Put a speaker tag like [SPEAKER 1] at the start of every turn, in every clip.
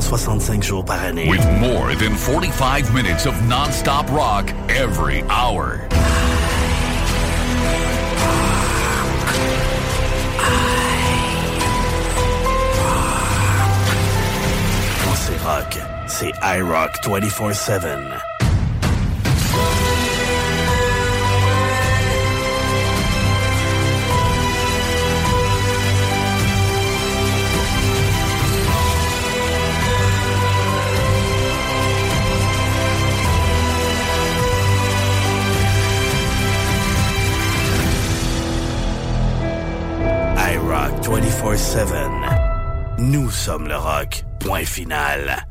[SPEAKER 1] 365 jours par année.
[SPEAKER 2] With more than 45 minutes of non-stop rock every hour.
[SPEAKER 1] Quand c'est rock, c'est iRock 24-7. Nous sommes le rock. Point final.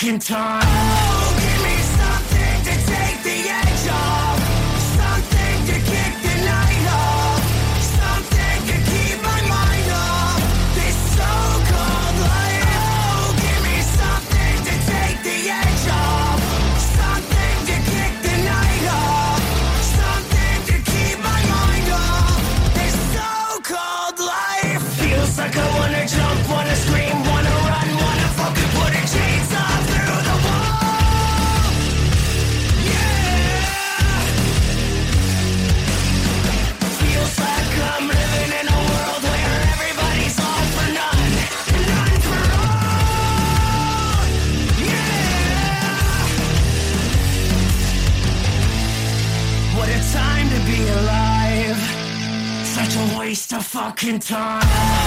[SPEAKER 3] Fucking time. Fucking time.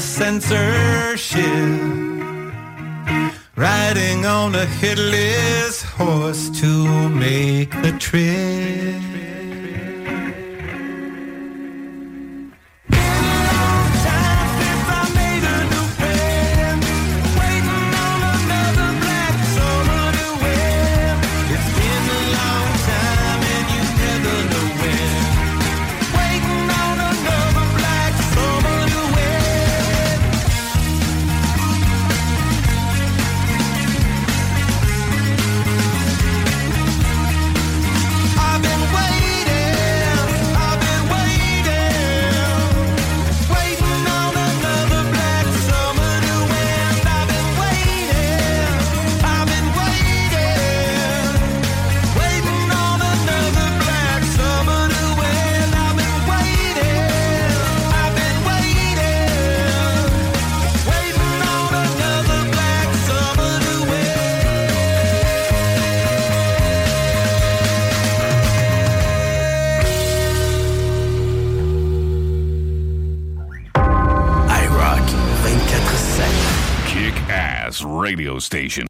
[SPEAKER 4] Censorship, riding on a headless horse
[SPEAKER 5] radio station.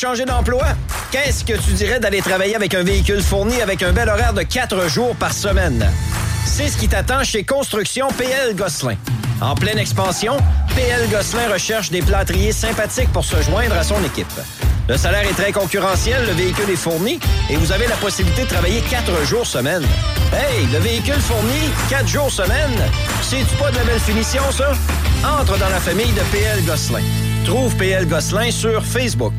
[SPEAKER 4] changer d'emploi? Qu'est-ce que tu dirais d'aller travailler avec un véhicule fourni avec un bel horaire de 4 jours par semaine? C'est ce qui t'attend chez Construction PL Gosselin. En pleine expansion, PL Gosselin recherche des plâtriers sympathiques pour se joindre à son équipe. Le salaire est très concurrentiel, le véhicule est fourni et vous avez la possibilité de travailler 4 jours semaine. Hey, le véhicule fourni 4 jours semaine, c'est-tu pas de la belle finition ça? Entre dans la famille de PL Gosselin. Trouve PL Gosselin sur Facebook.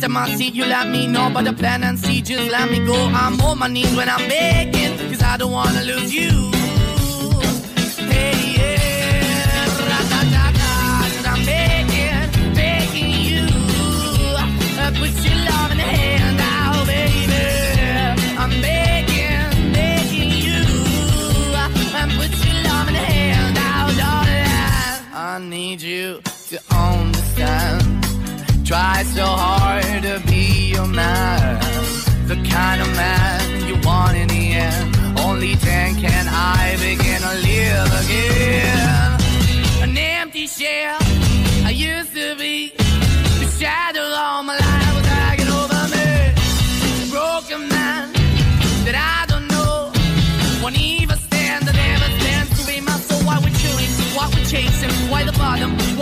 [SPEAKER 3] No.
[SPEAKER 6] Anytime I
[SPEAKER 7] see you, let me know. But the plan and see, just let me go. I'm on my knees when I'm begging, cause I don't wanna lose you.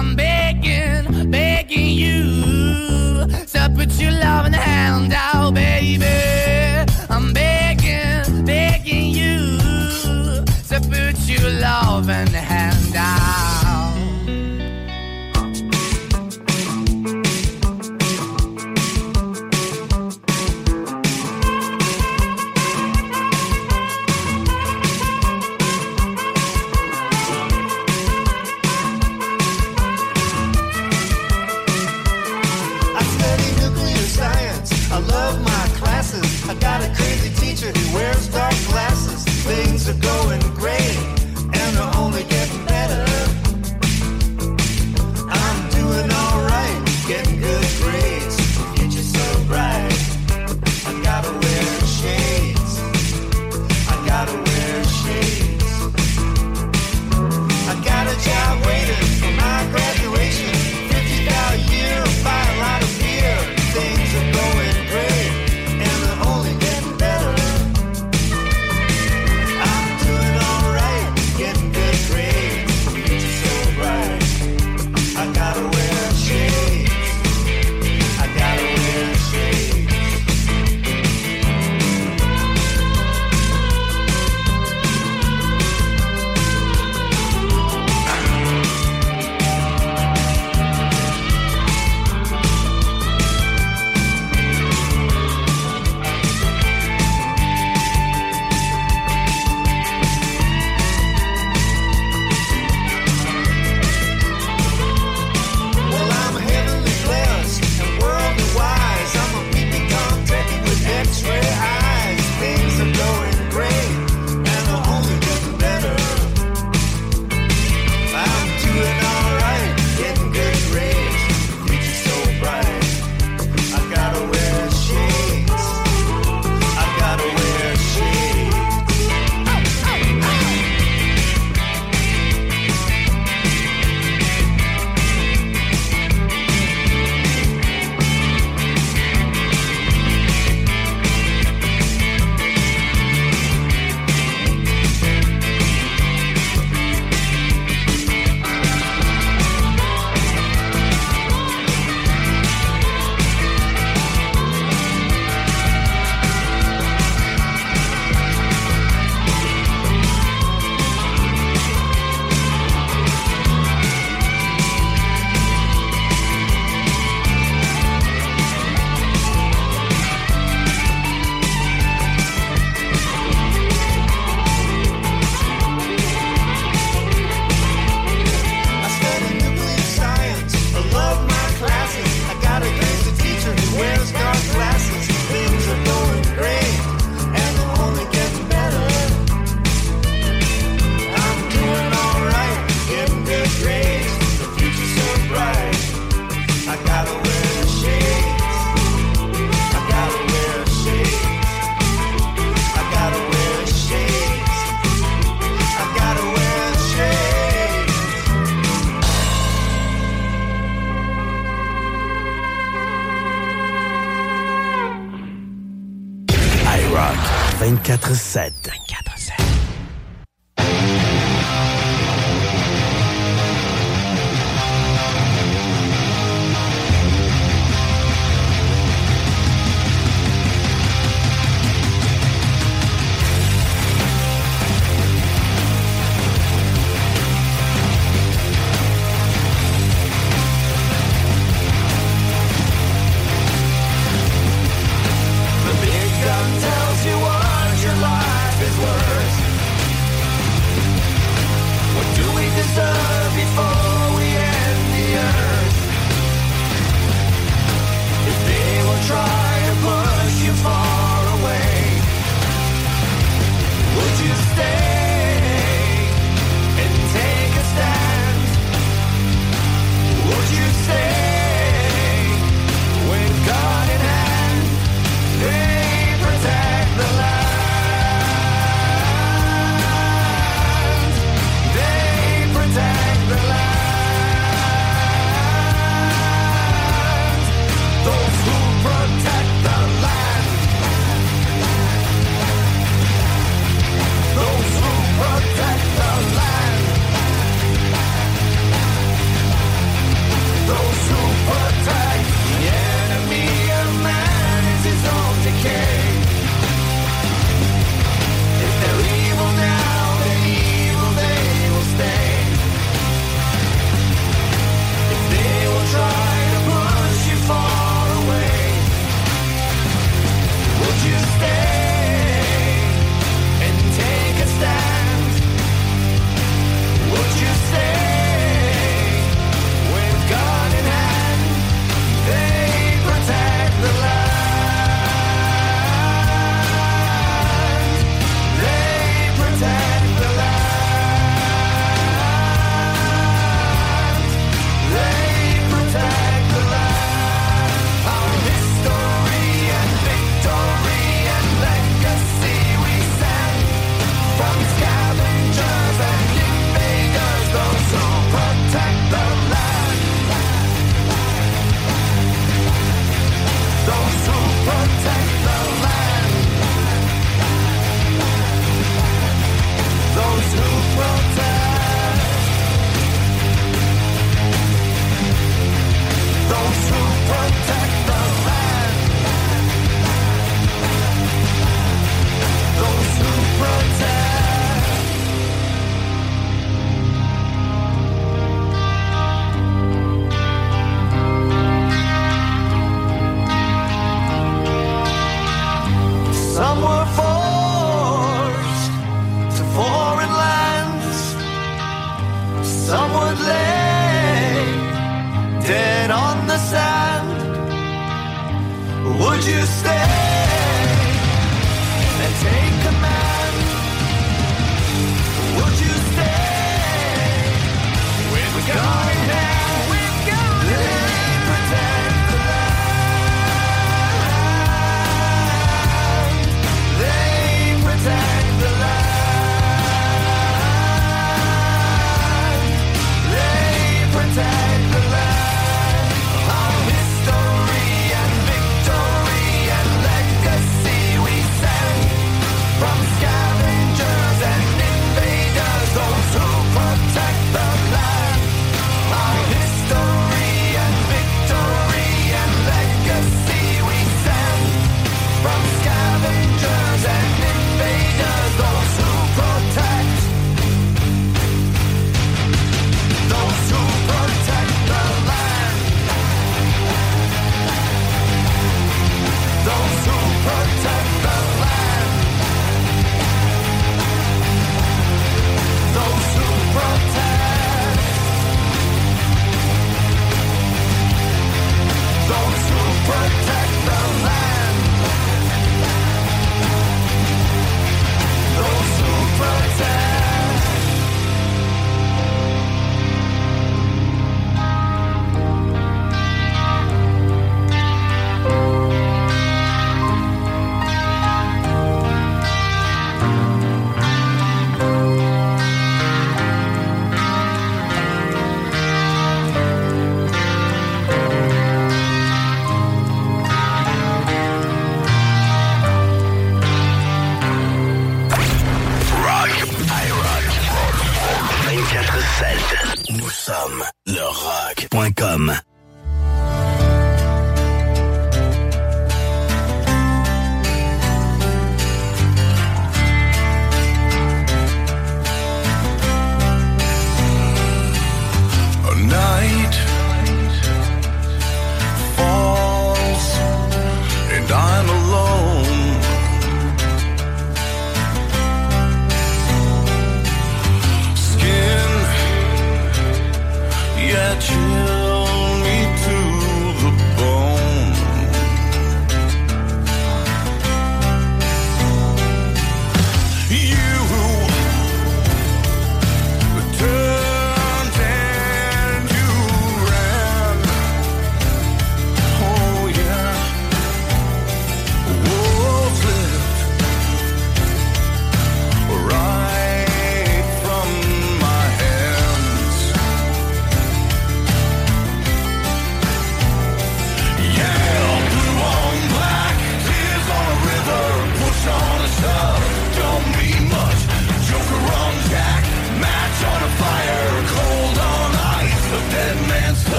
[SPEAKER 7] I'm begging, begging you. To put your loving hand out,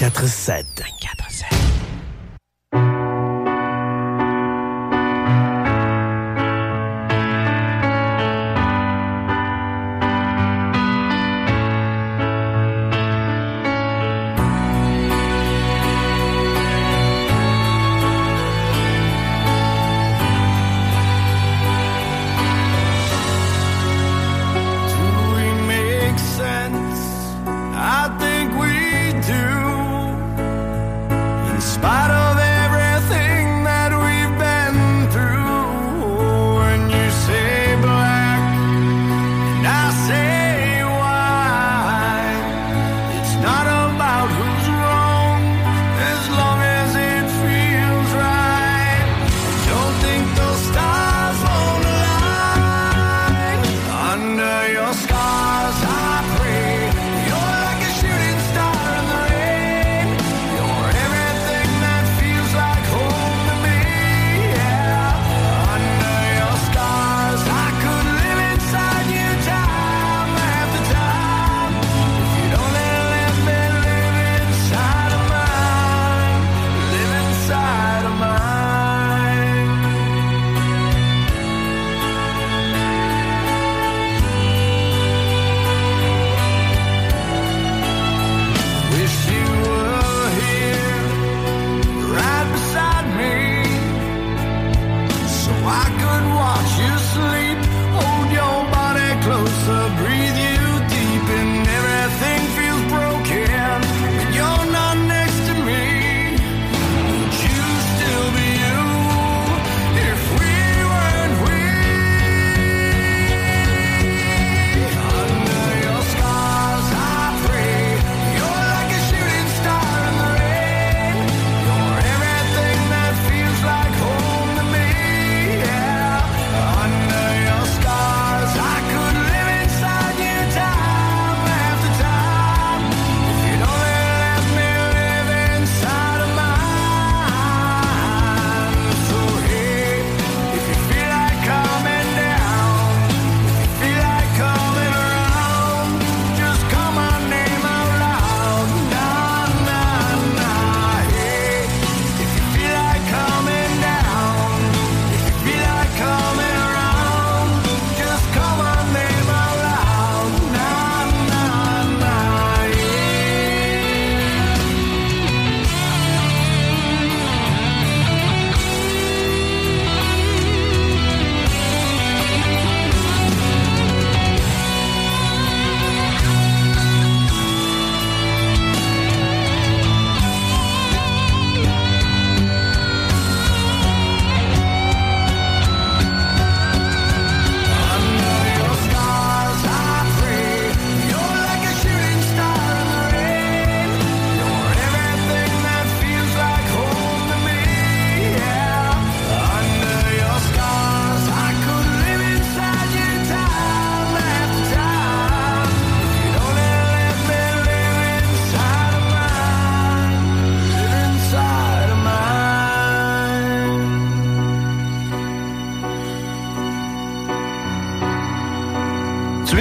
[SPEAKER 8] 24-7.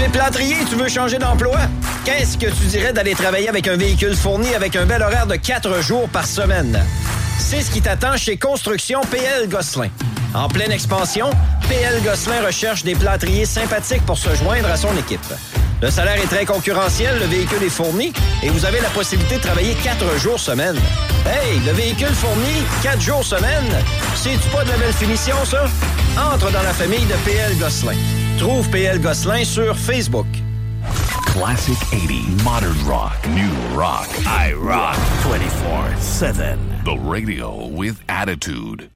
[SPEAKER 9] plâtrier, tu veux changer d'emploi? Qu'est-ce que tu dirais d'aller travailler avec un véhicule fourni avec un bel horaire de 4 jours par semaine? C'est ce qui t'attend chez Construction PL Gosselin. En pleine expansion, PL Gosselin recherche des plâtriers sympathiques pour se joindre à son équipe. Le salaire est très concurrentiel, le véhicule est fourni et vous avez la possibilité de travailler 4 jours semaine. Hey, le véhicule fourni 4 jours semaine, c'est-tu pas de la belle finition ça? Entre dans la famille de PL Gosselin. Trouve PL Gosselin sur Facebook.
[SPEAKER 5] Classic 80, modern rock, new rock, I rock 24-7. The radio with attitude.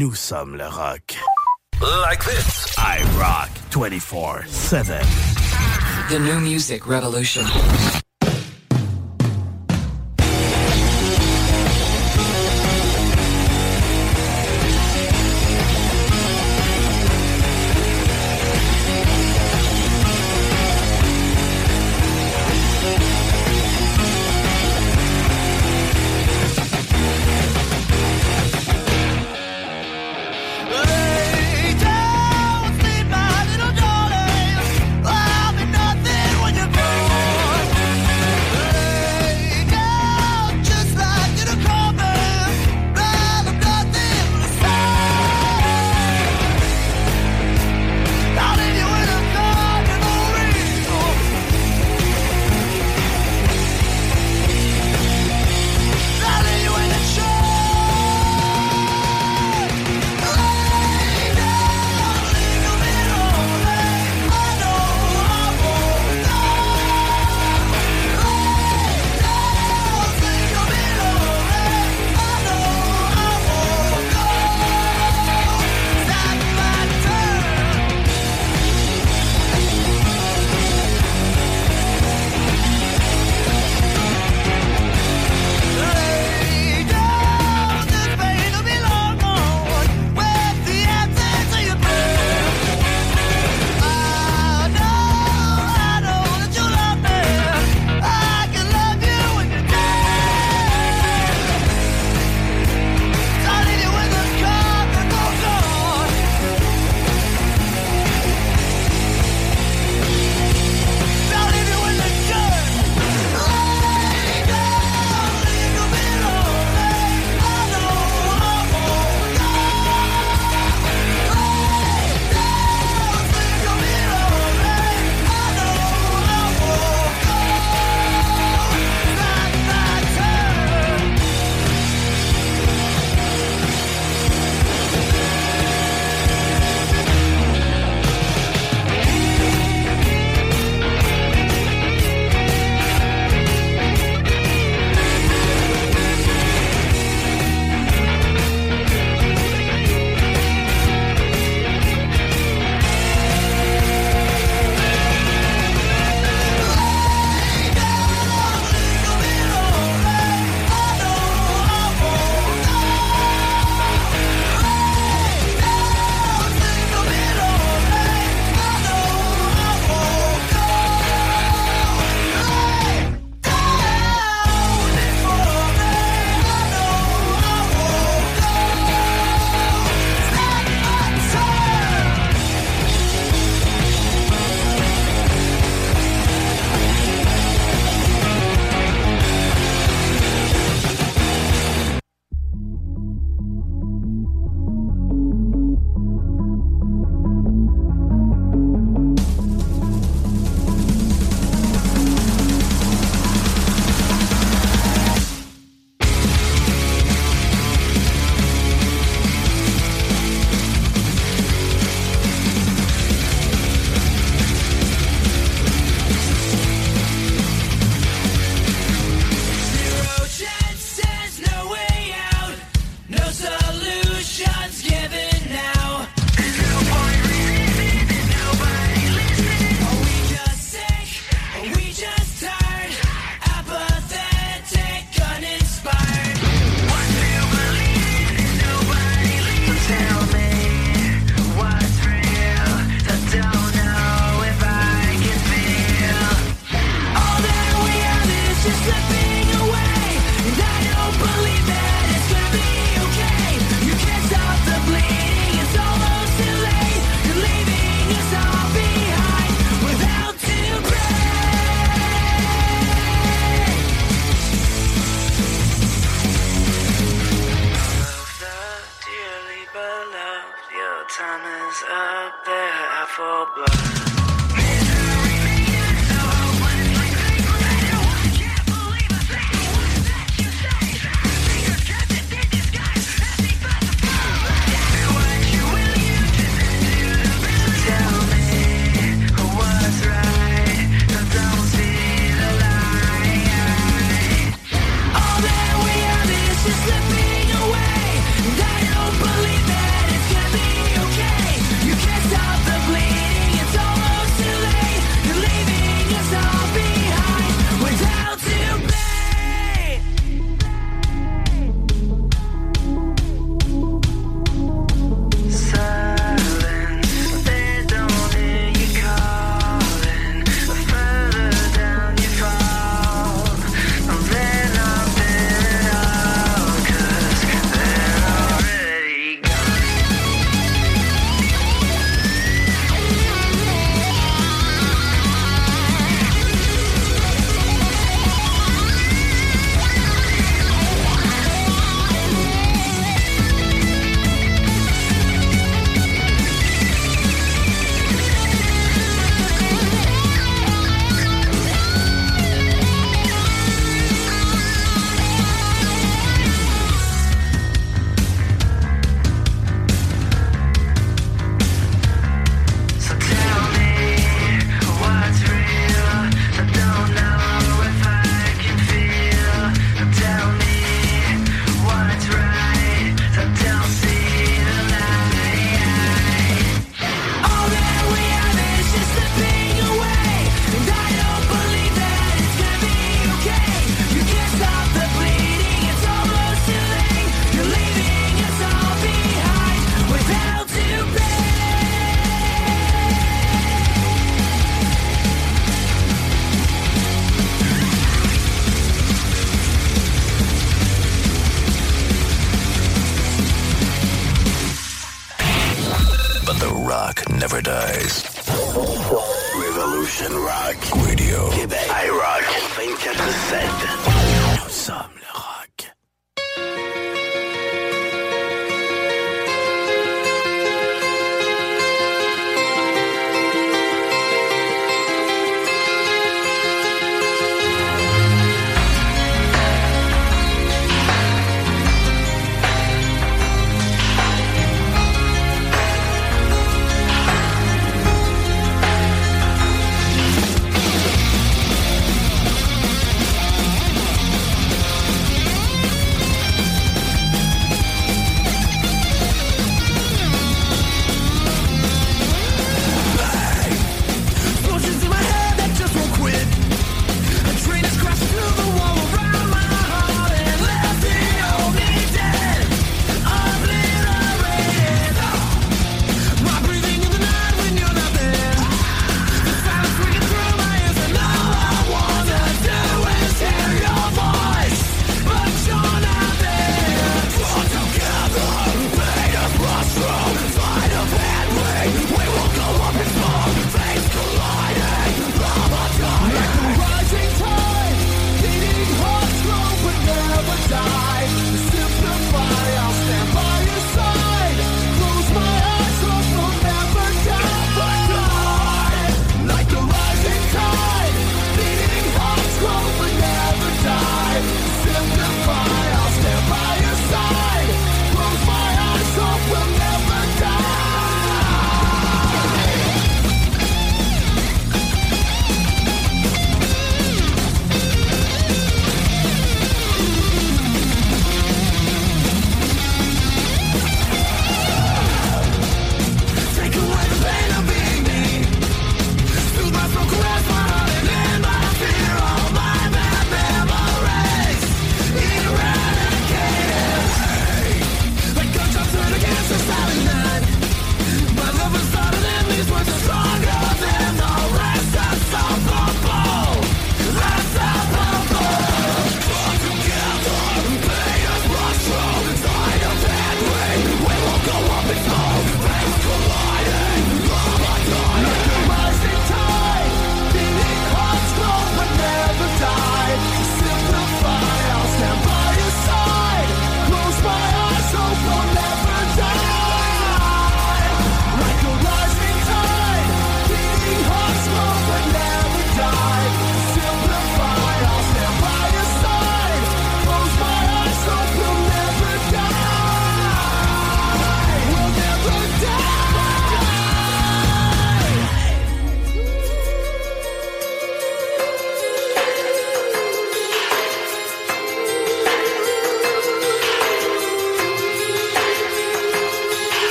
[SPEAKER 8] nous sommes le rock.
[SPEAKER 5] Like this.
[SPEAKER 6] I
[SPEAKER 10] rock
[SPEAKER 6] 24-7.
[SPEAKER 1] The new music revolution.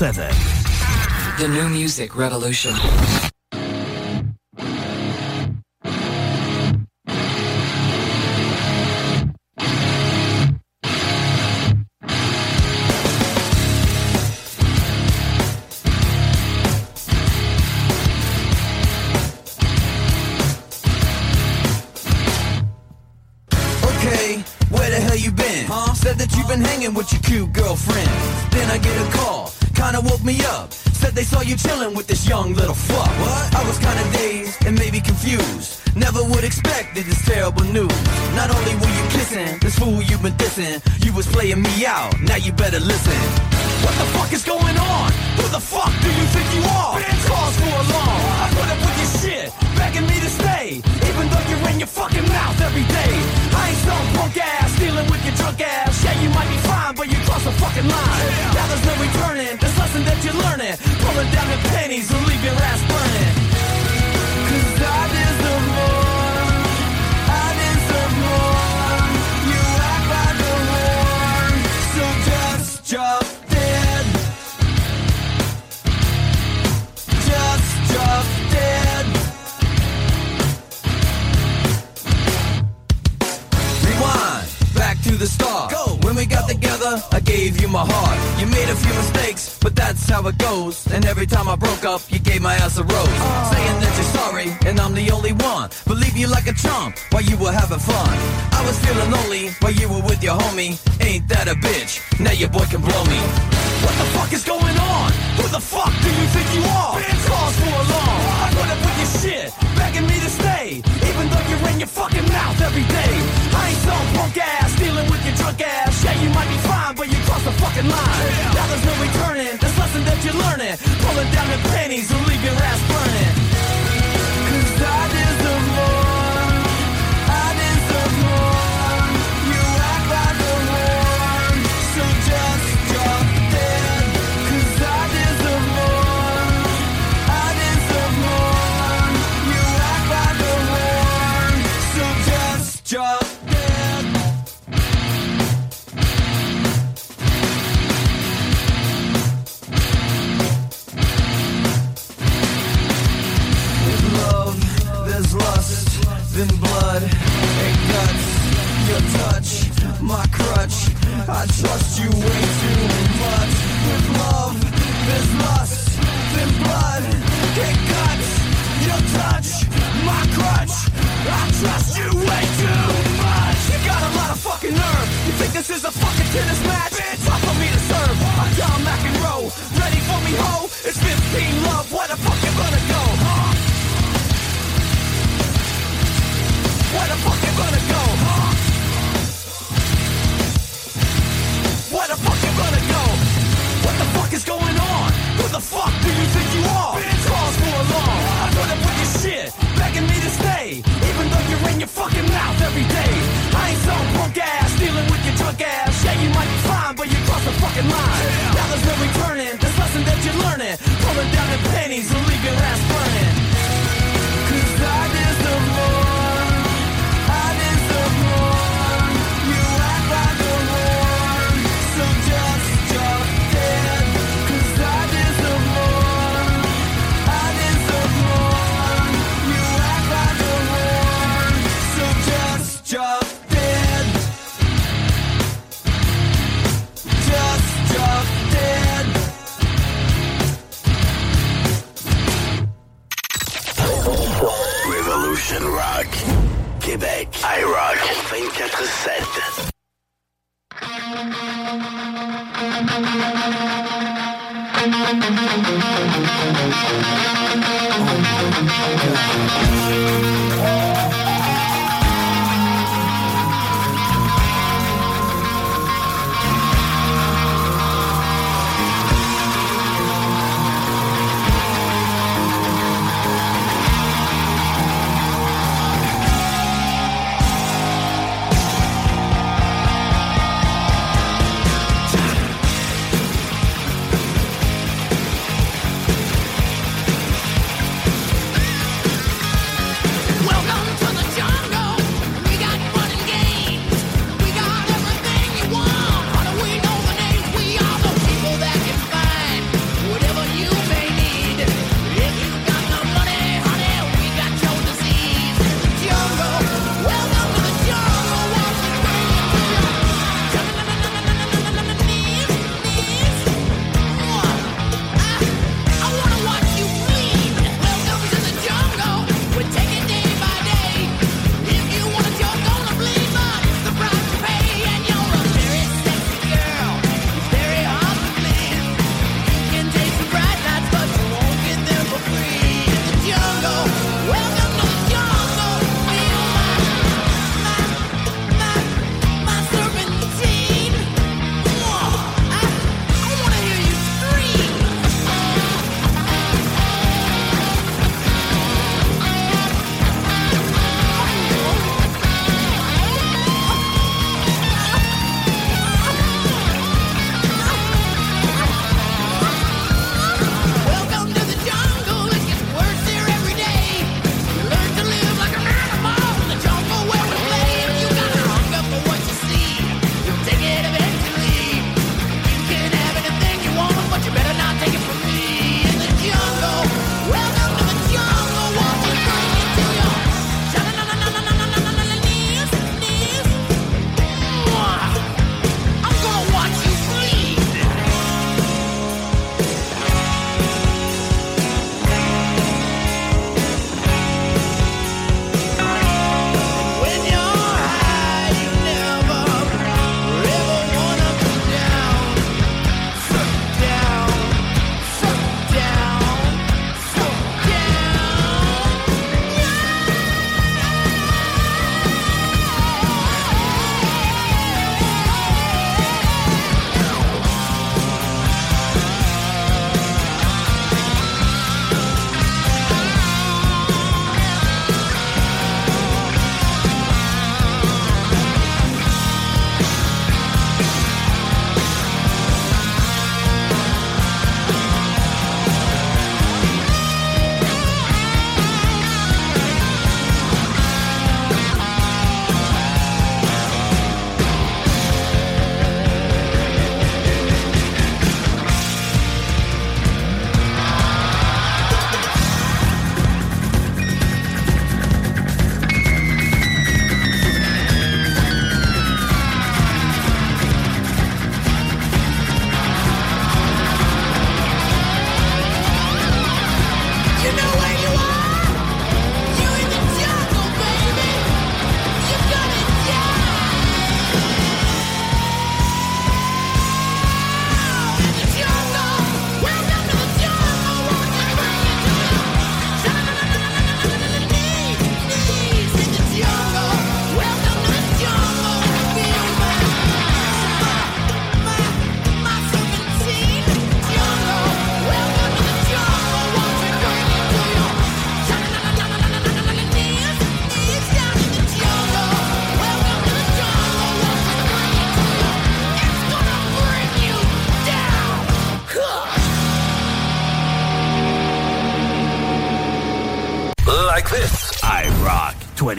[SPEAKER 11] 7. The new music
[SPEAKER 12] revolution.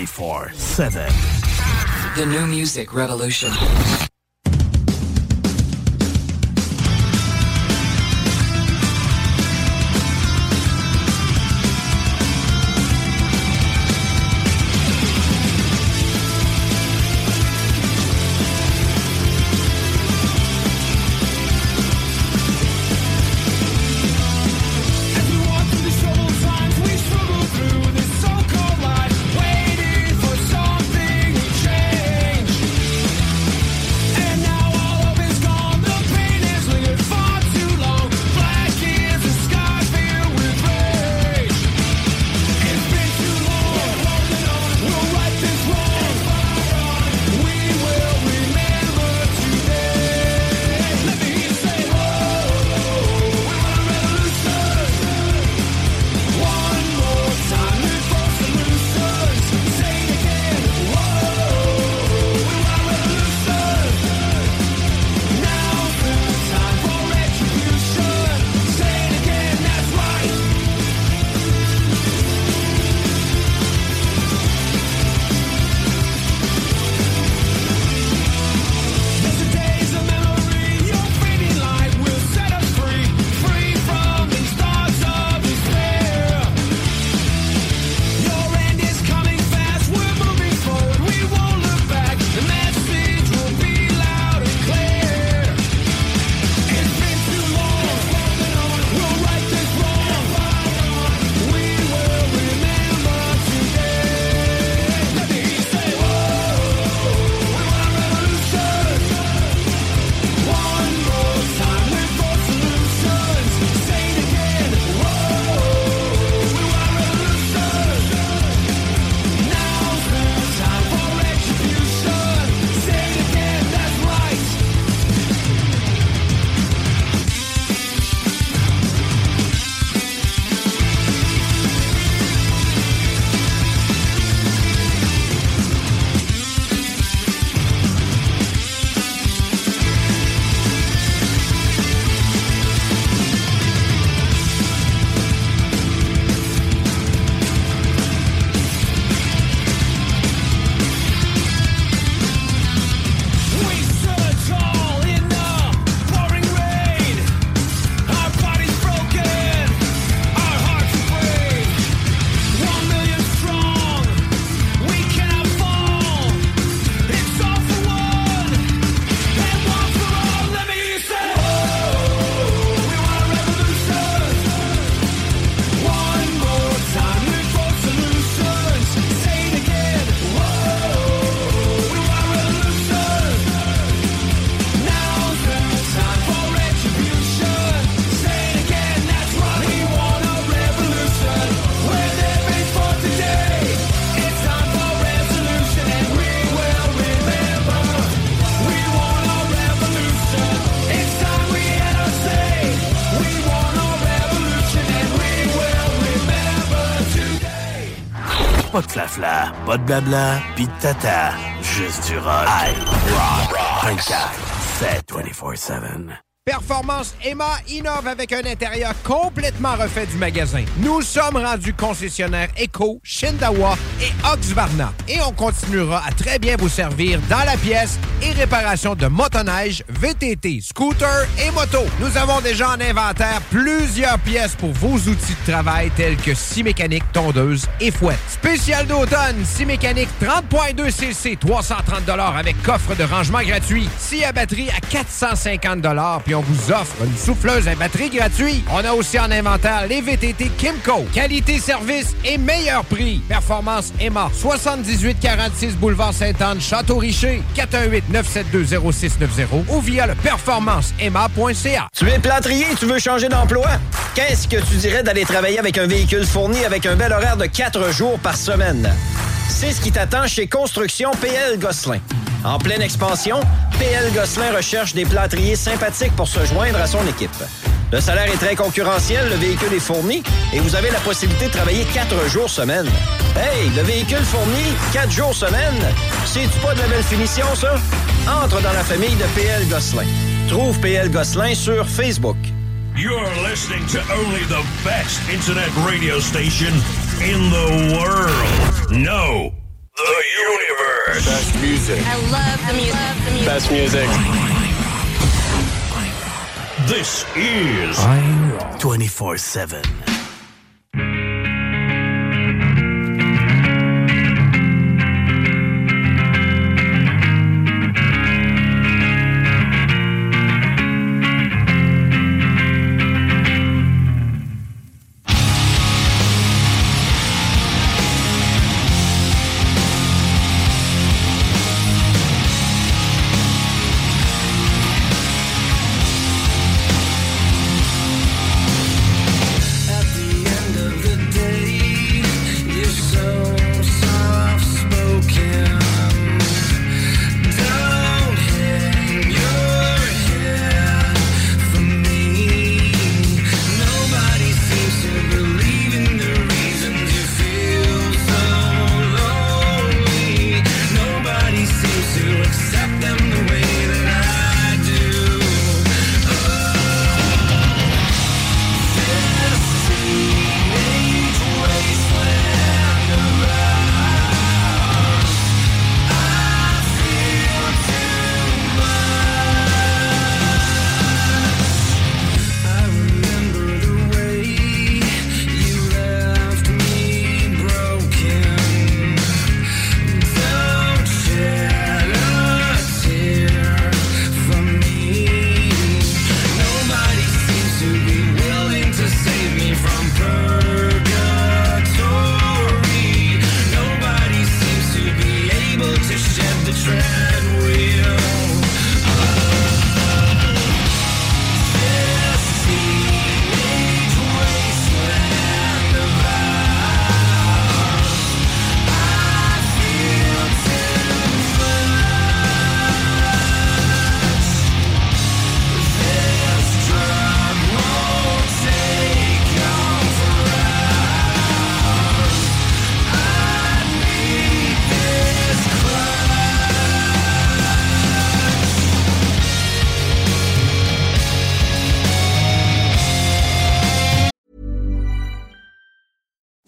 [SPEAKER 12] 24-7.
[SPEAKER 8] The New Music Revolution.
[SPEAKER 1] Pas de blabla, pis de tata. Juste du rock. I rock. 24 7 24-7.
[SPEAKER 13] Performance Emma innove avec un intérieur complètement refait du magasin. Nous sommes rendus concessionnaires Eco, Shindawa et Oxvarna. Et on continuera à très bien vous servir dans la pièce et réparation de motoneige, VTT, scooter et moto. Nous avons déjà en inventaire plusieurs pièces pour vos outils de travail tels que scie mécanique, tondeuse et fouette. Spécial d'automne, scie mécanique 30.2 cc, 330 avec coffre de rangement gratuit. Scie à batterie à 450 puis on vous offre une souffleuse à batterie gratuite. On a aussi en inventaire les VTT Kimco. Qualité, service et meilleur prix. Performance Emma. 7846 boulevard Sainte-Anne, Château-Richer. 418-972-0690 ou via le performanceemma.ca.
[SPEAKER 9] Tu es plâtrier tu veux changer d'emploi? Qu'est-ce que tu dirais d'aller travailler avec un véhicule fourni avec un bel horaire de 4 jours par semaine? C'est ce qui t'attend chez Construction PL Gosselin. En pleine expansion, PL Gosselin recherche des plâtriers sympathiques pour se joindre à son équipe. Le salaire est très concurrentiel, le véhicule est fourni et vous avez la possibilité de travailler 4 jours semaine. Hey, le véhicule fourni, 4 jours semaine, c'est-tu pas de la belle finition, ça? Entre dans la famille de PL Gosselin. Trouve PL Gosselin sur Facebook.
[SPEAKER 14] You're listening to only the best internet radio station in the world. No the universe.
[SPEAKER 8] Best music.
[SPEAKER 15] I love the music. Love the music.
[SPEAKER 8] Best music.
[SPEAKER 14] This is
[SPEAKER 8] 24 7.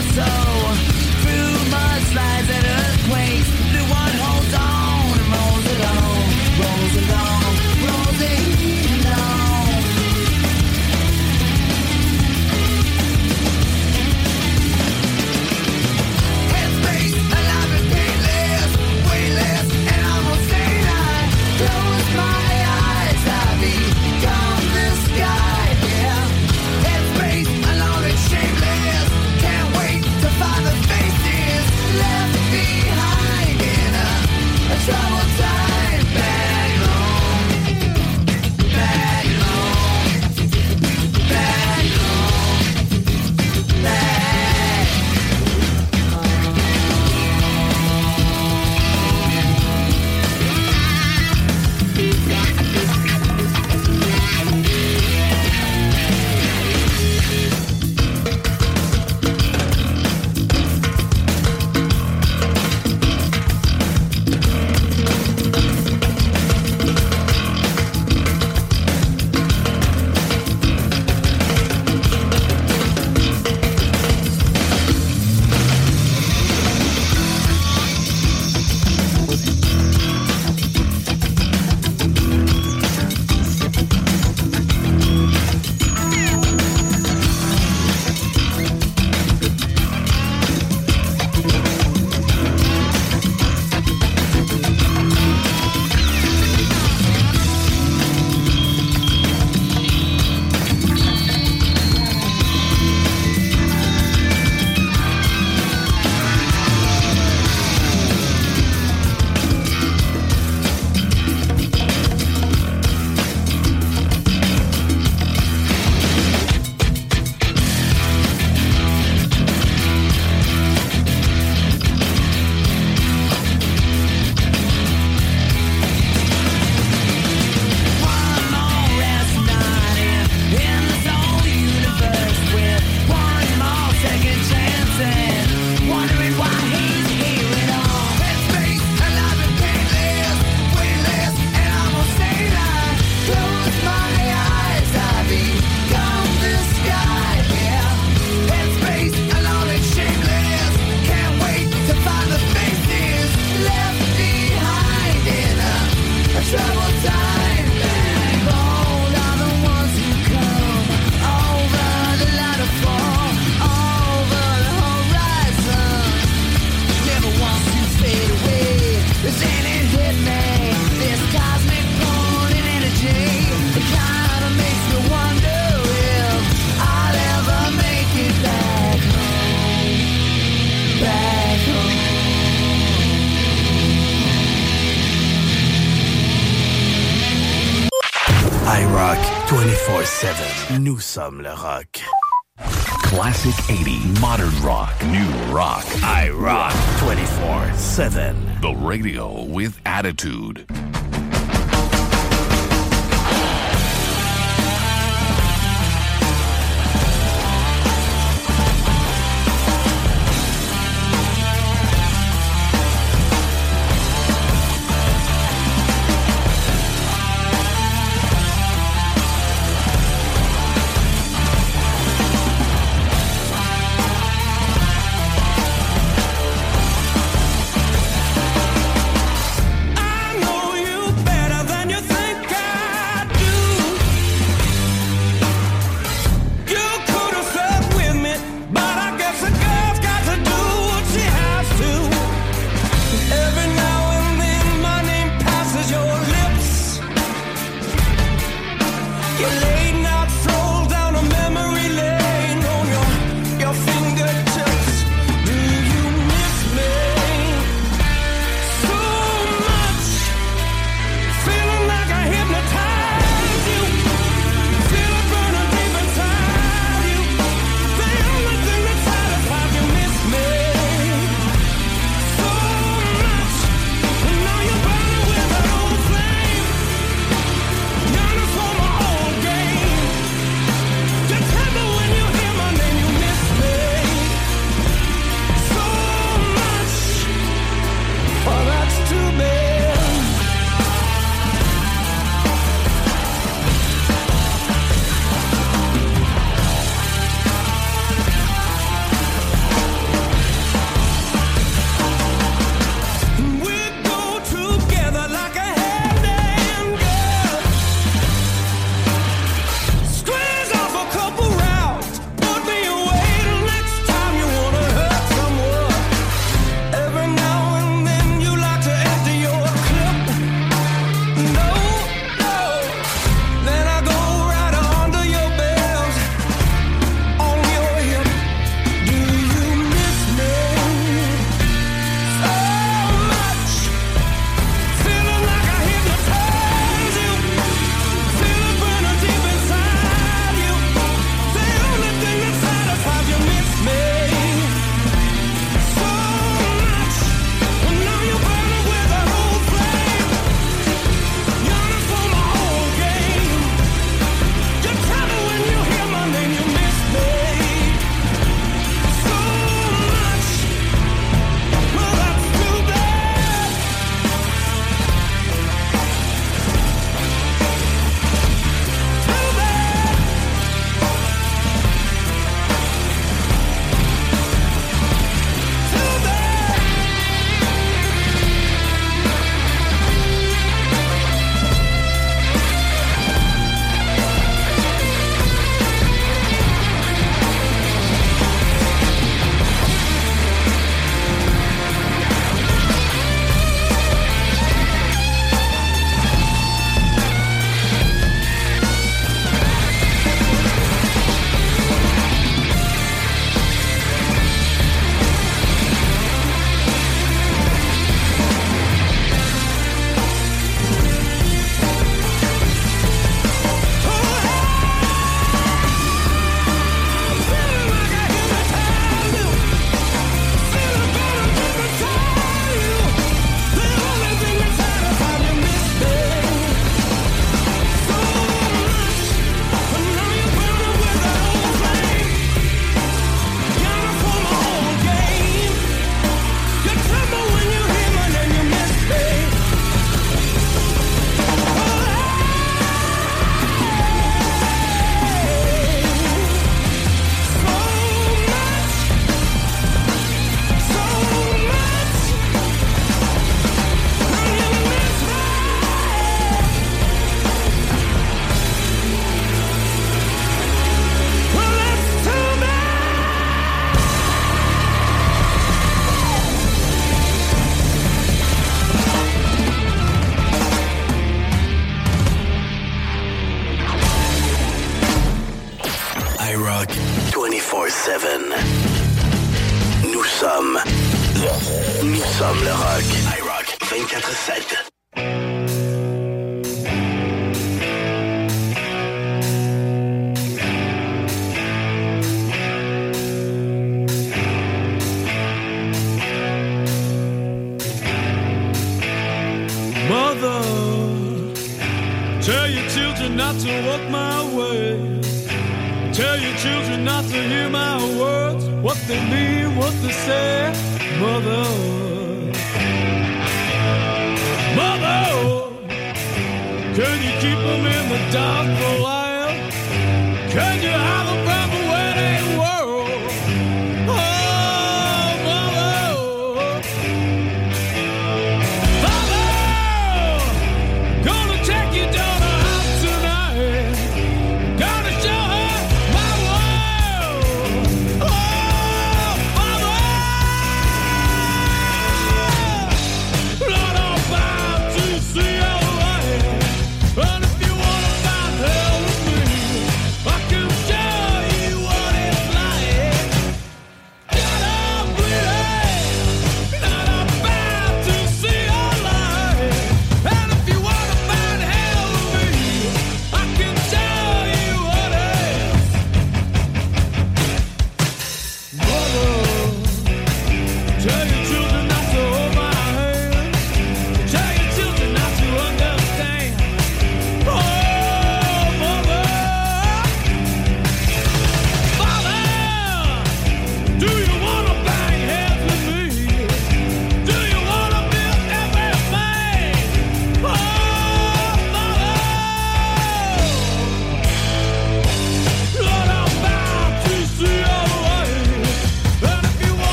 [SPEAKER 8] torso Nous sommes le rock.
[SPEAKER 5] Classic 80, modern rock, new rock.
[SPEAKER 3] I
[SPEAKER 8] rock
[SPEAKER 16] 24 7. The radio with
[SPEAKER 8] attitude.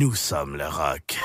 [SPEAKER 8] Nous sommes le rock.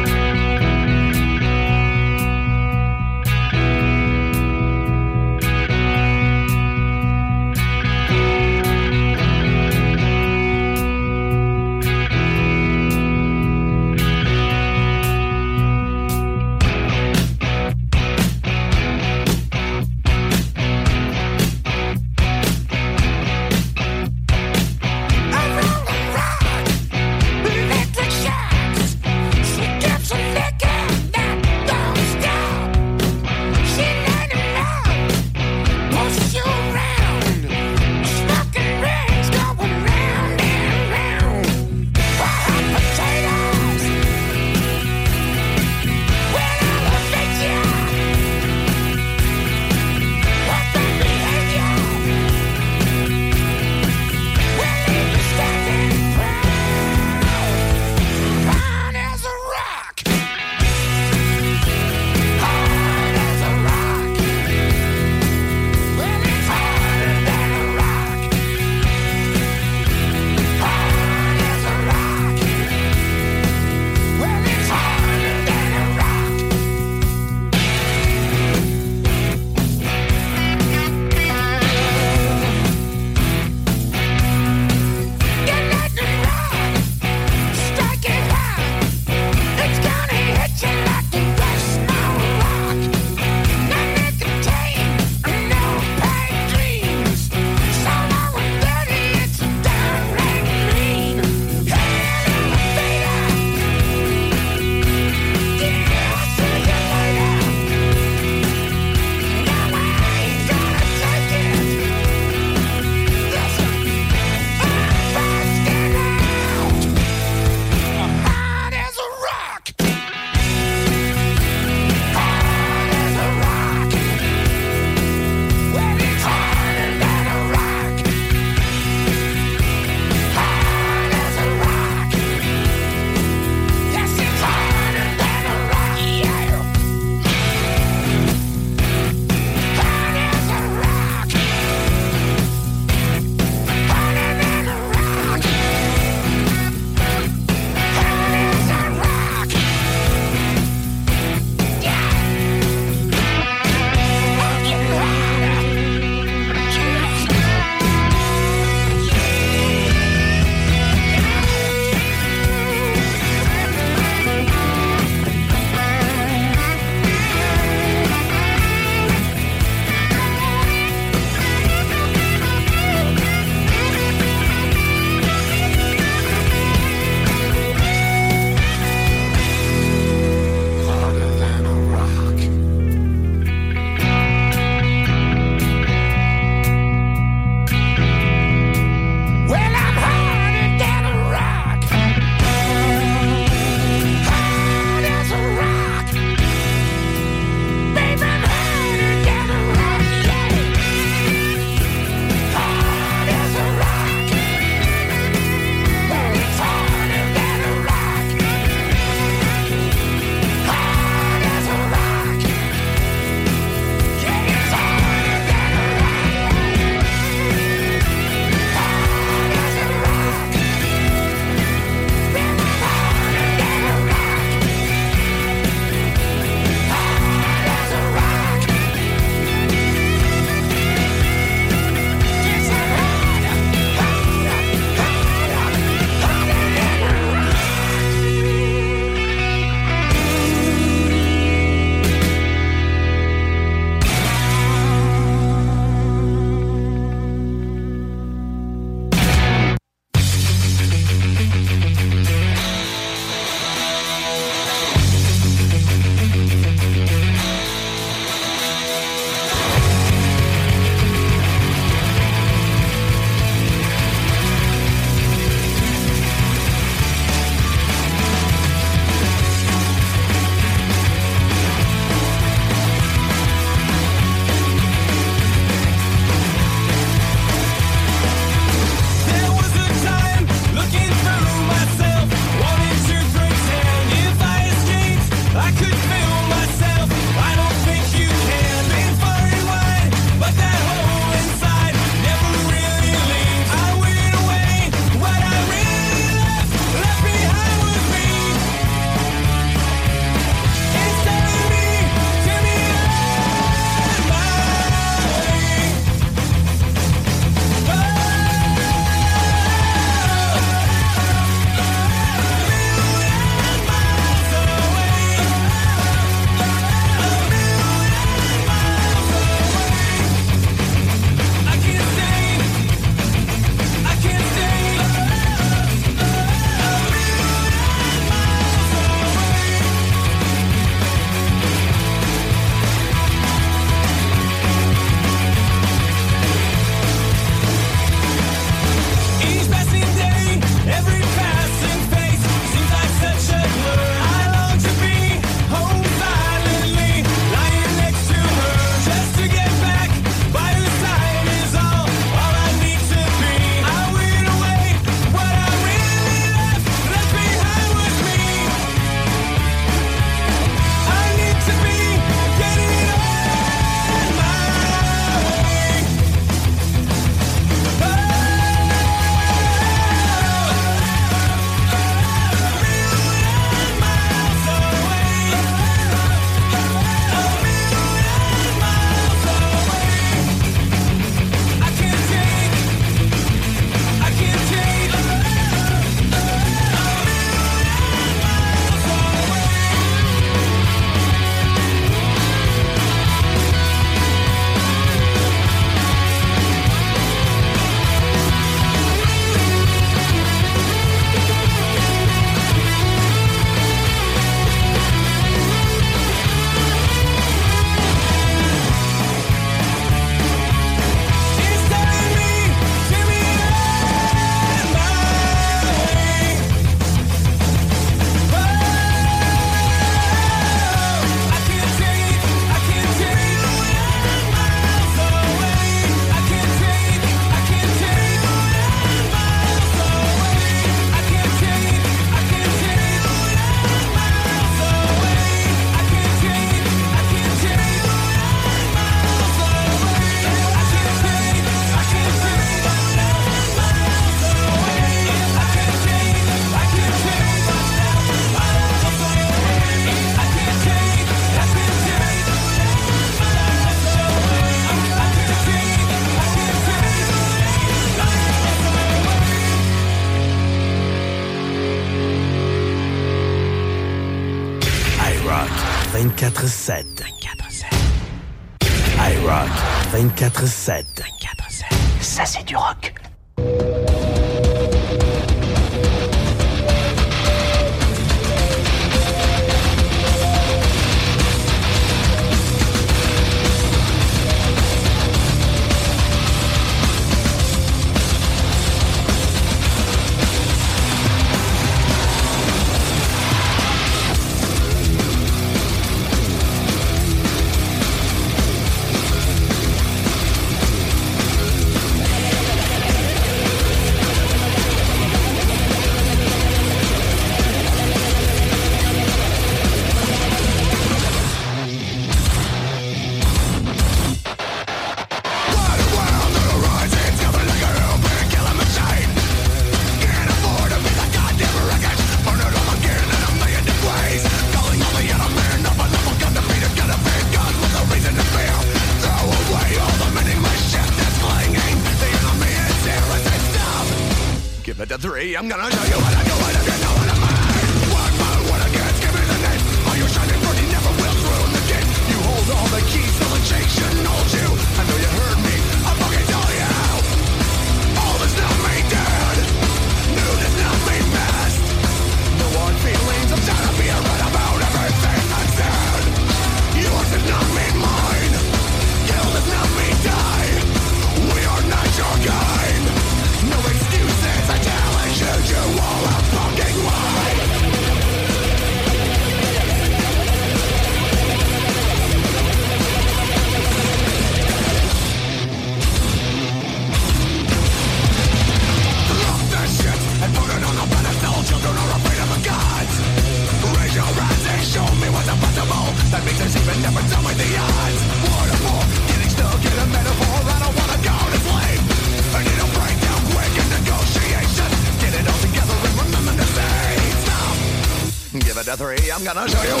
[SPEAKER 17] It a three,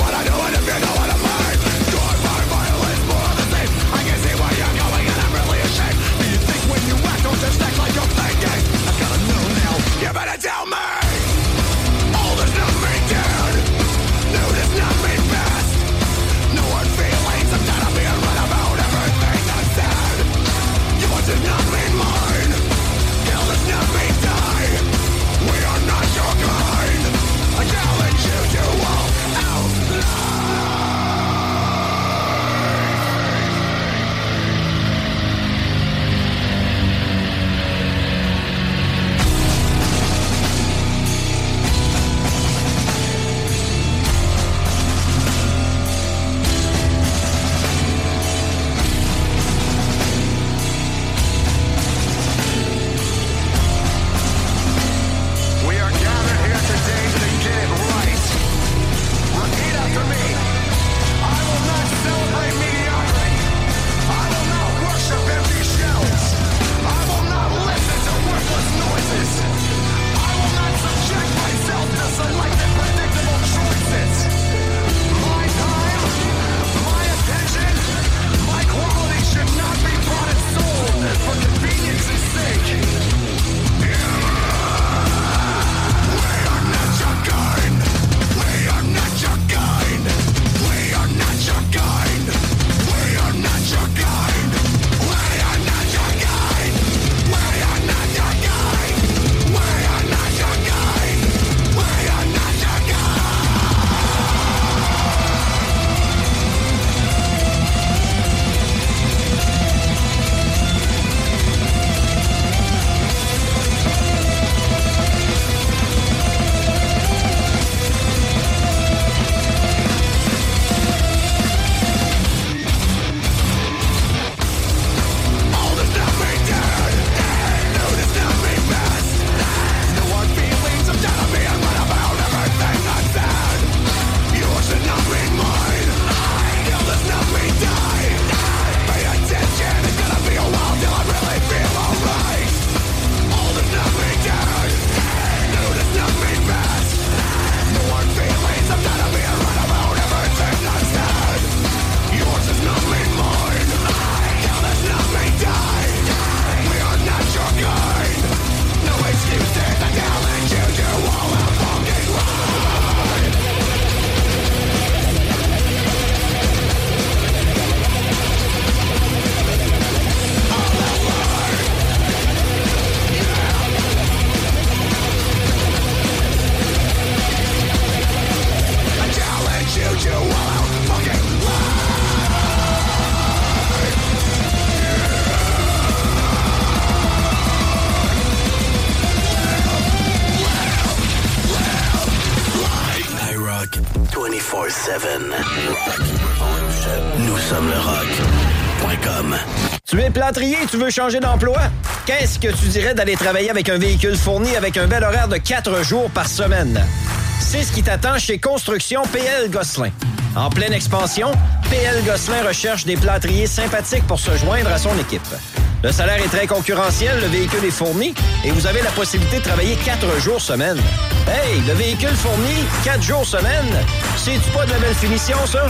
[SPEAKER 9] Tu veux changer d'emploi? Qu'est-ce que tu dirais d'aller travailler avec un véhicule fourni avec un bel horaire de 4 jours par semaine? C'est ce qui t'attend chez Construction PL Gosselin. En pleine expansion, PL Gosselin recherche des plâtriers sympathiques pour se joindre à son équipe. Le salaire est très concurrentiel, le véhicule est fourni et vous avez la possibilité de travailler 4 jours semaine. Hey, le véhicule fourni, 4 jours semaine, c'est-tu pas de la belle finition, ça?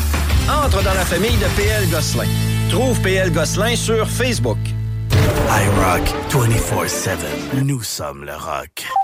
[SPEAKER 9] Entre dans la famille de PL Gosselin. Trouve PL Gosselin sur Facebook.
[SPEAKER 8] iRock 24-7. Nous sommes le rock.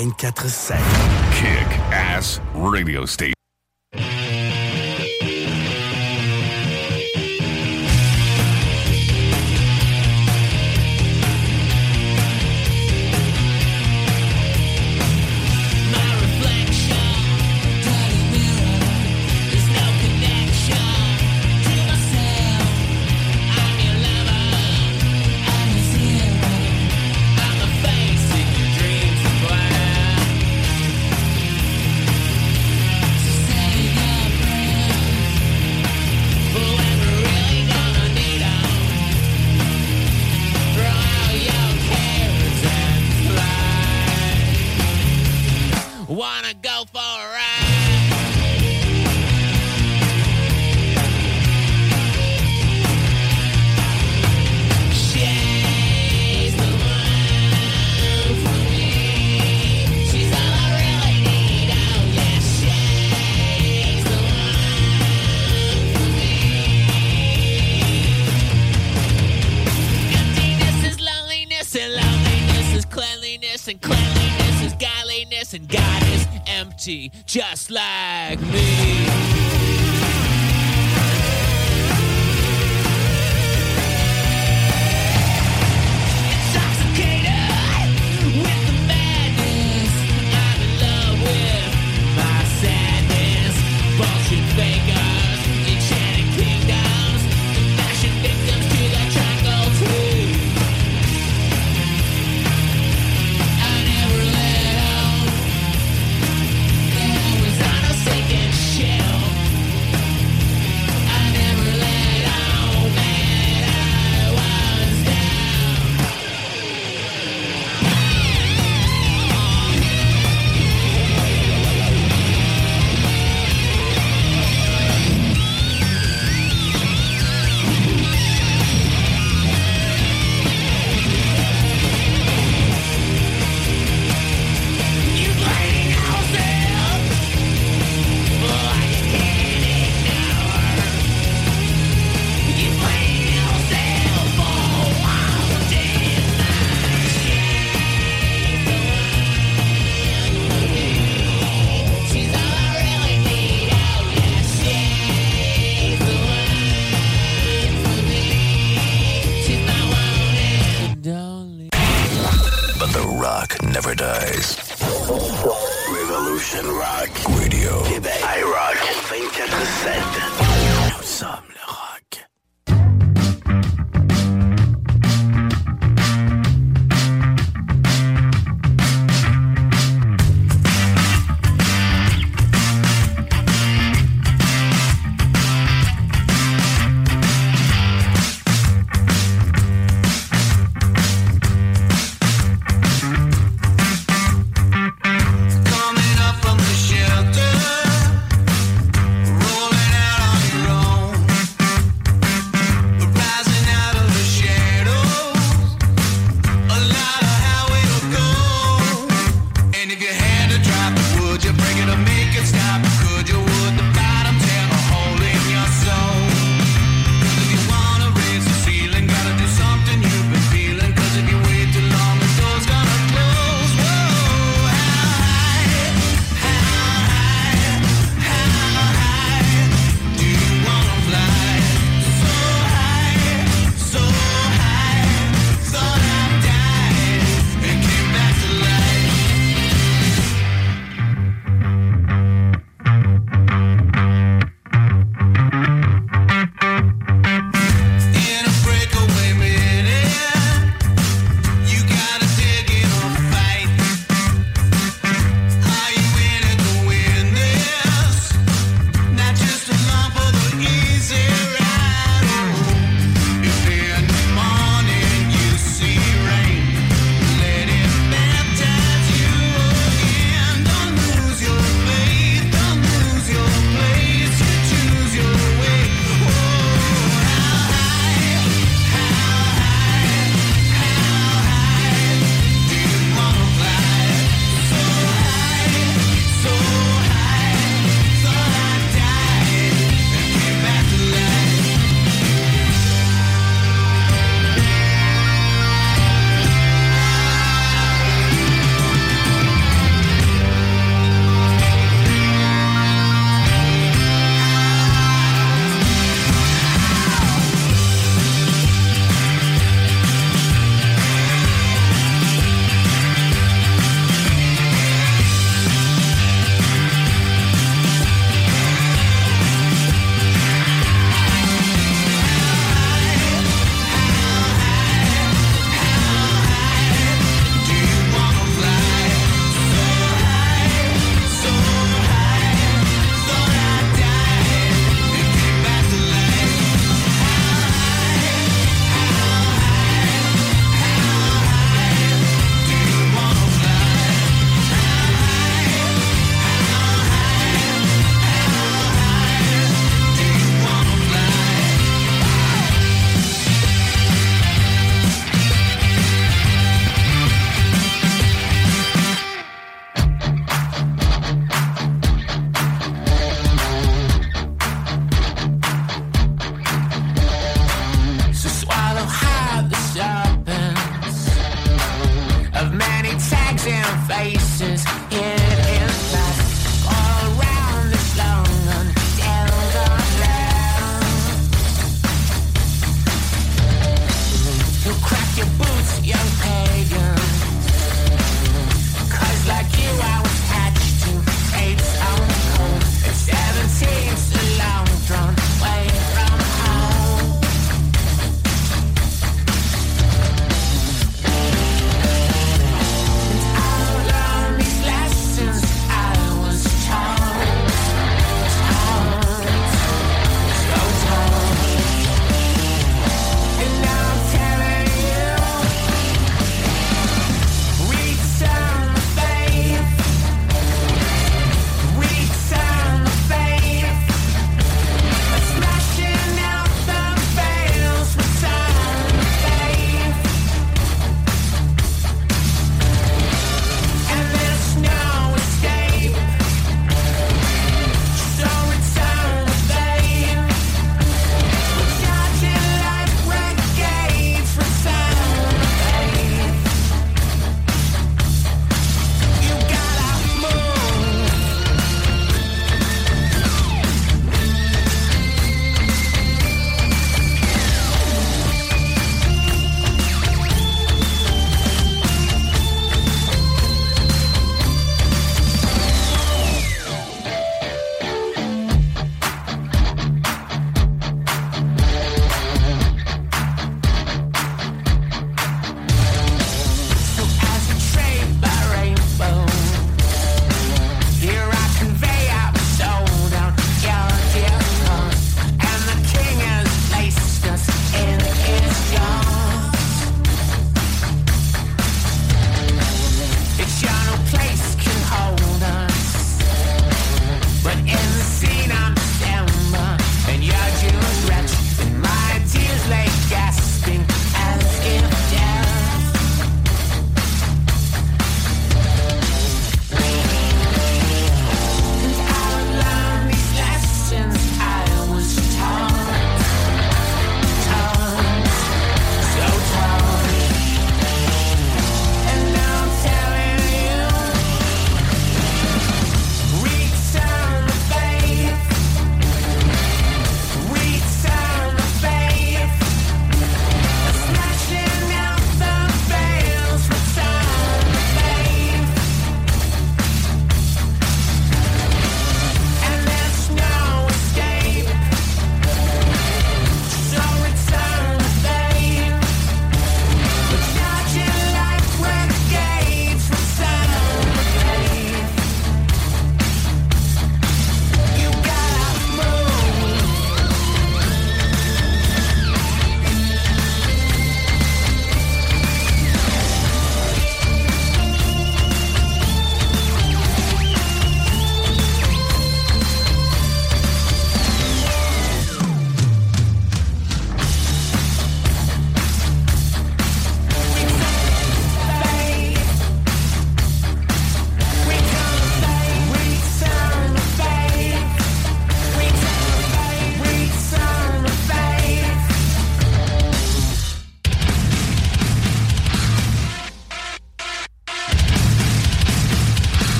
[SPEAKER 1] 24-7.
[SPEAKER 6] Kick Ass Radio Station.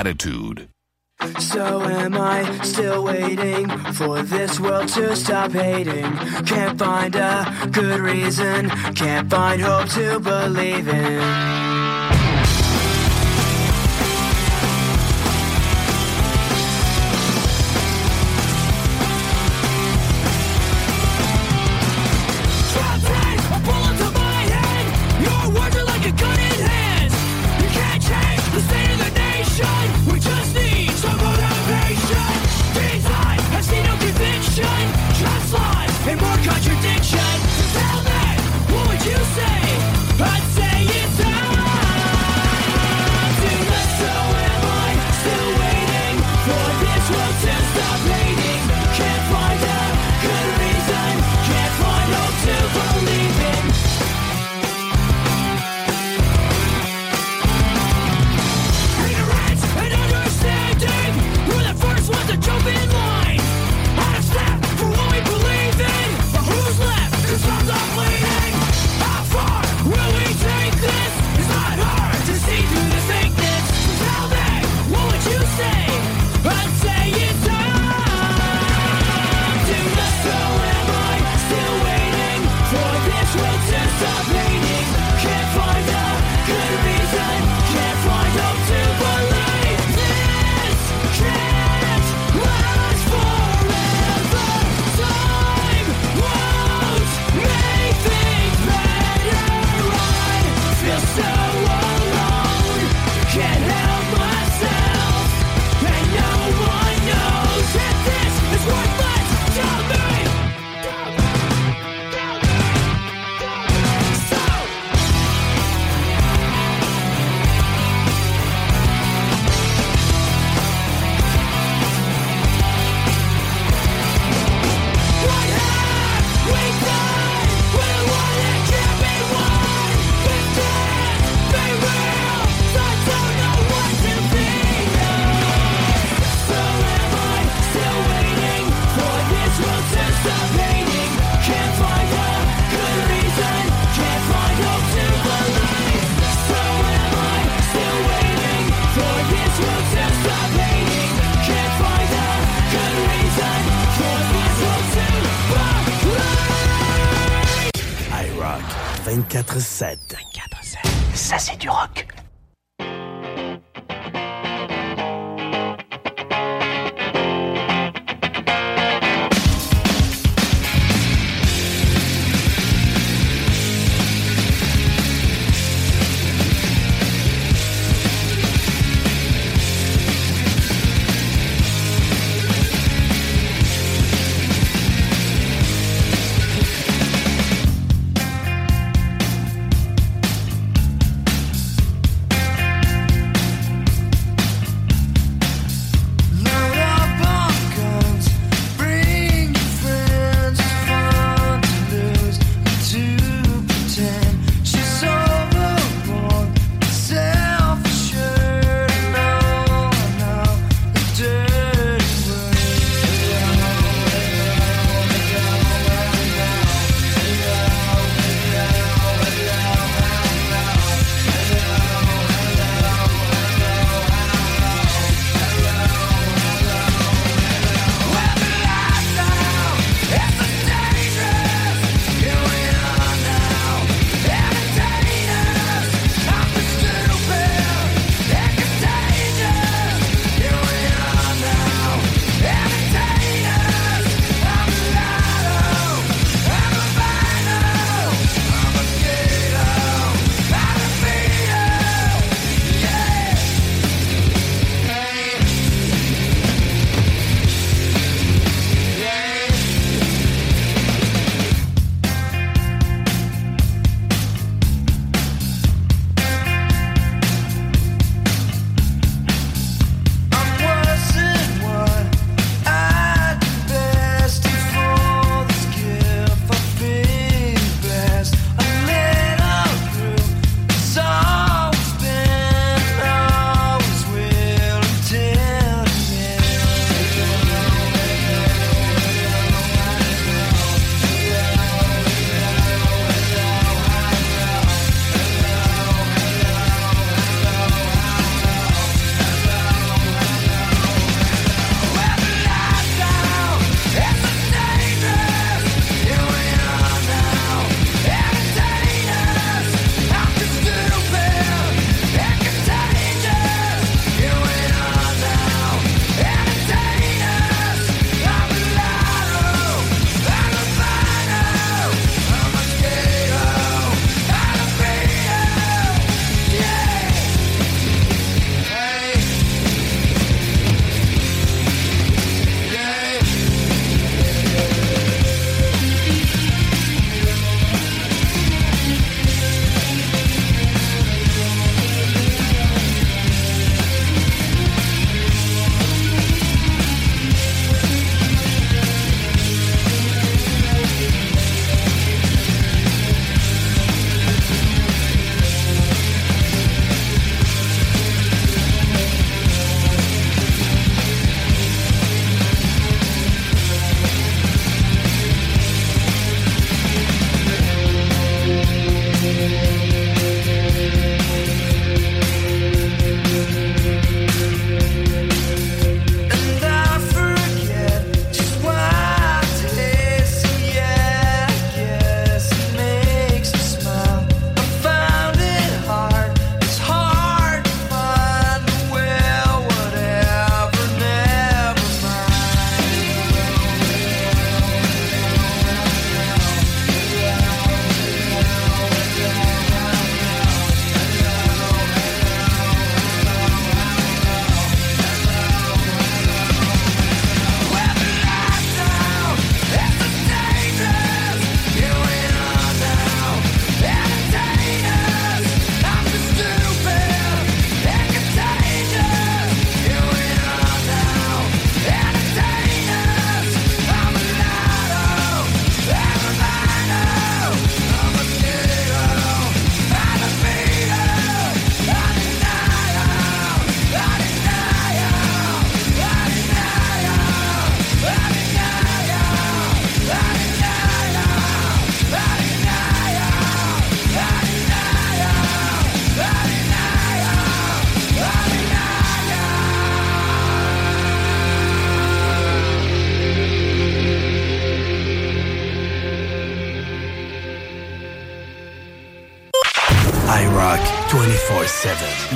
[SPEAKER 5] attitude.
[SPEAKER 6] So am I still waiting for this world to stop hating? Can't find a good reason, can't find hope to believe in.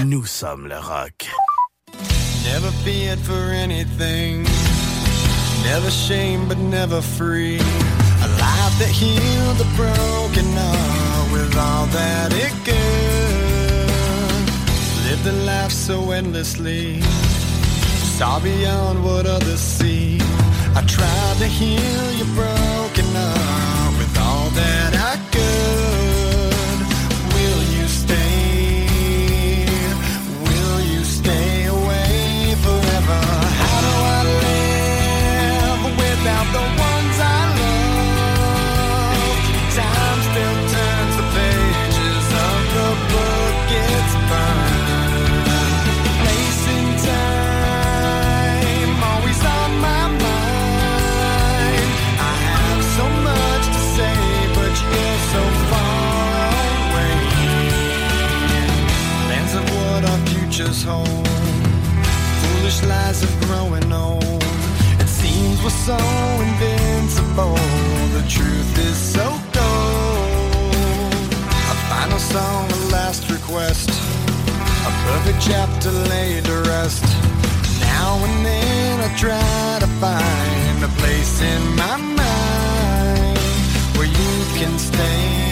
[SPEAKER 1] Nous sommes le rock.
[SPEAKER 4] Never feared for anything. Never shame, but never free. A life that healed the broken heart with all that it could. Lived a life so endlessly. Saw beyond what others see. I tried to heal your broken told. Foolish lies of growing old. It seems we're so invincible. The truth is so cold. A final song, a last request. A perfect chapter laid to rest. Now and then I try to find a place in my mind where you can stay.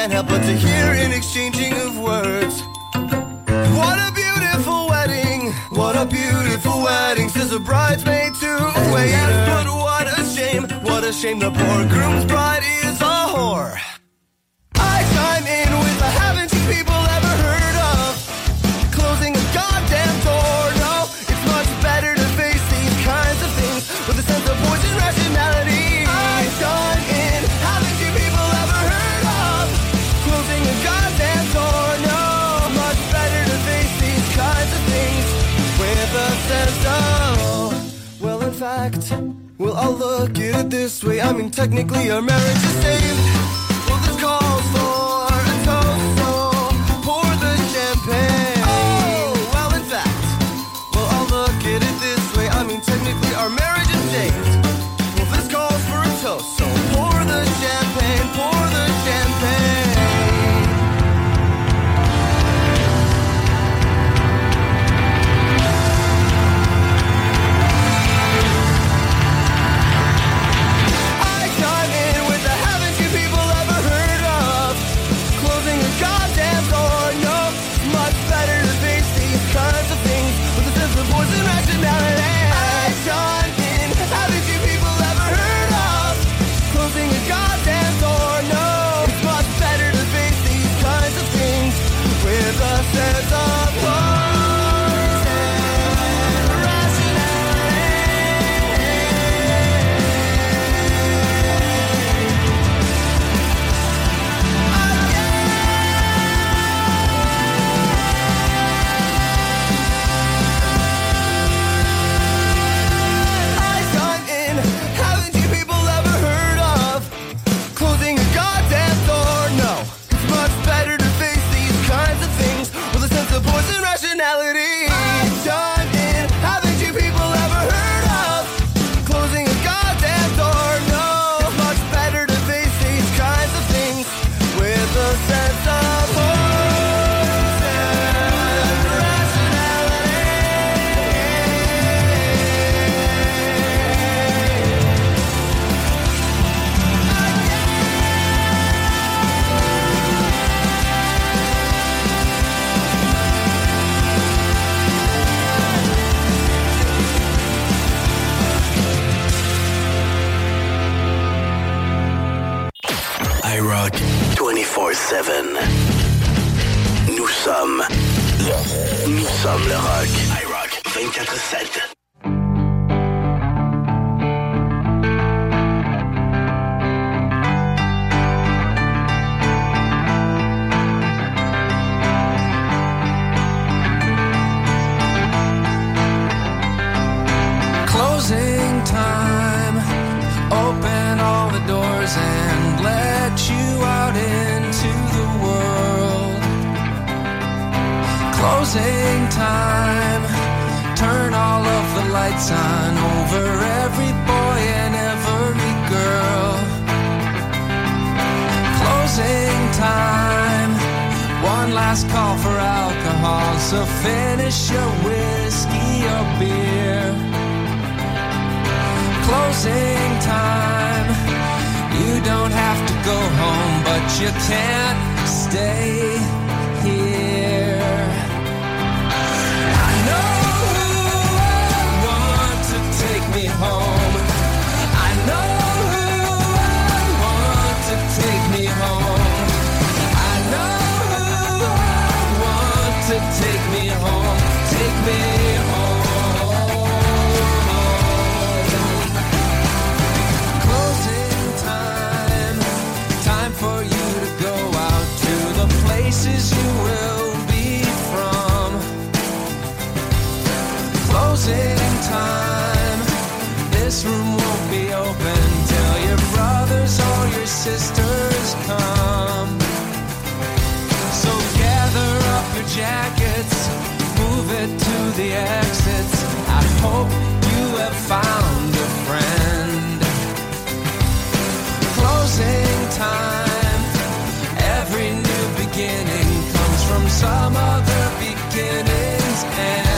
[SPEAKER 4] can't help but to hear an exchanging of words.
[SPEAKER 18] What a beautiful wedding! What a beautiful wedding! Says a bridesmaid to a waiter. Yes, but what a shame! What a shame the poor groom's
[SPEAKER 8] Time over every boy and every girl. Closing time, one last call for alcohol. So finish your whiskey or beer. Closing time, you don't have to go home, but you can't stay. this room won't be open till your brothers or your sisters come. So gather up your jackets, move it to the exits. I hope you have found a friend. Closing time, every new beginning comes from some other beginning's end.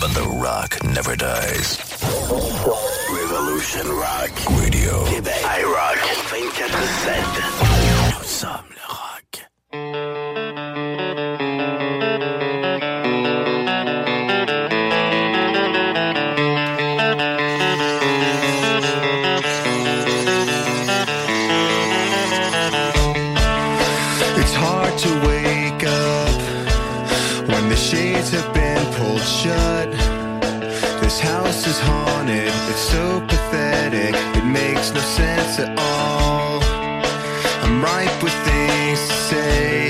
[SPEAKER 19] But
[SPEAKER 20] the
[SPEAKER 1] rock never dies. Revolution Rock Radio. I Rock 24-7.
[SPEAKER 21] is haunted. It's so pathetic, it makes no sense at all. I'm ripe with things to say.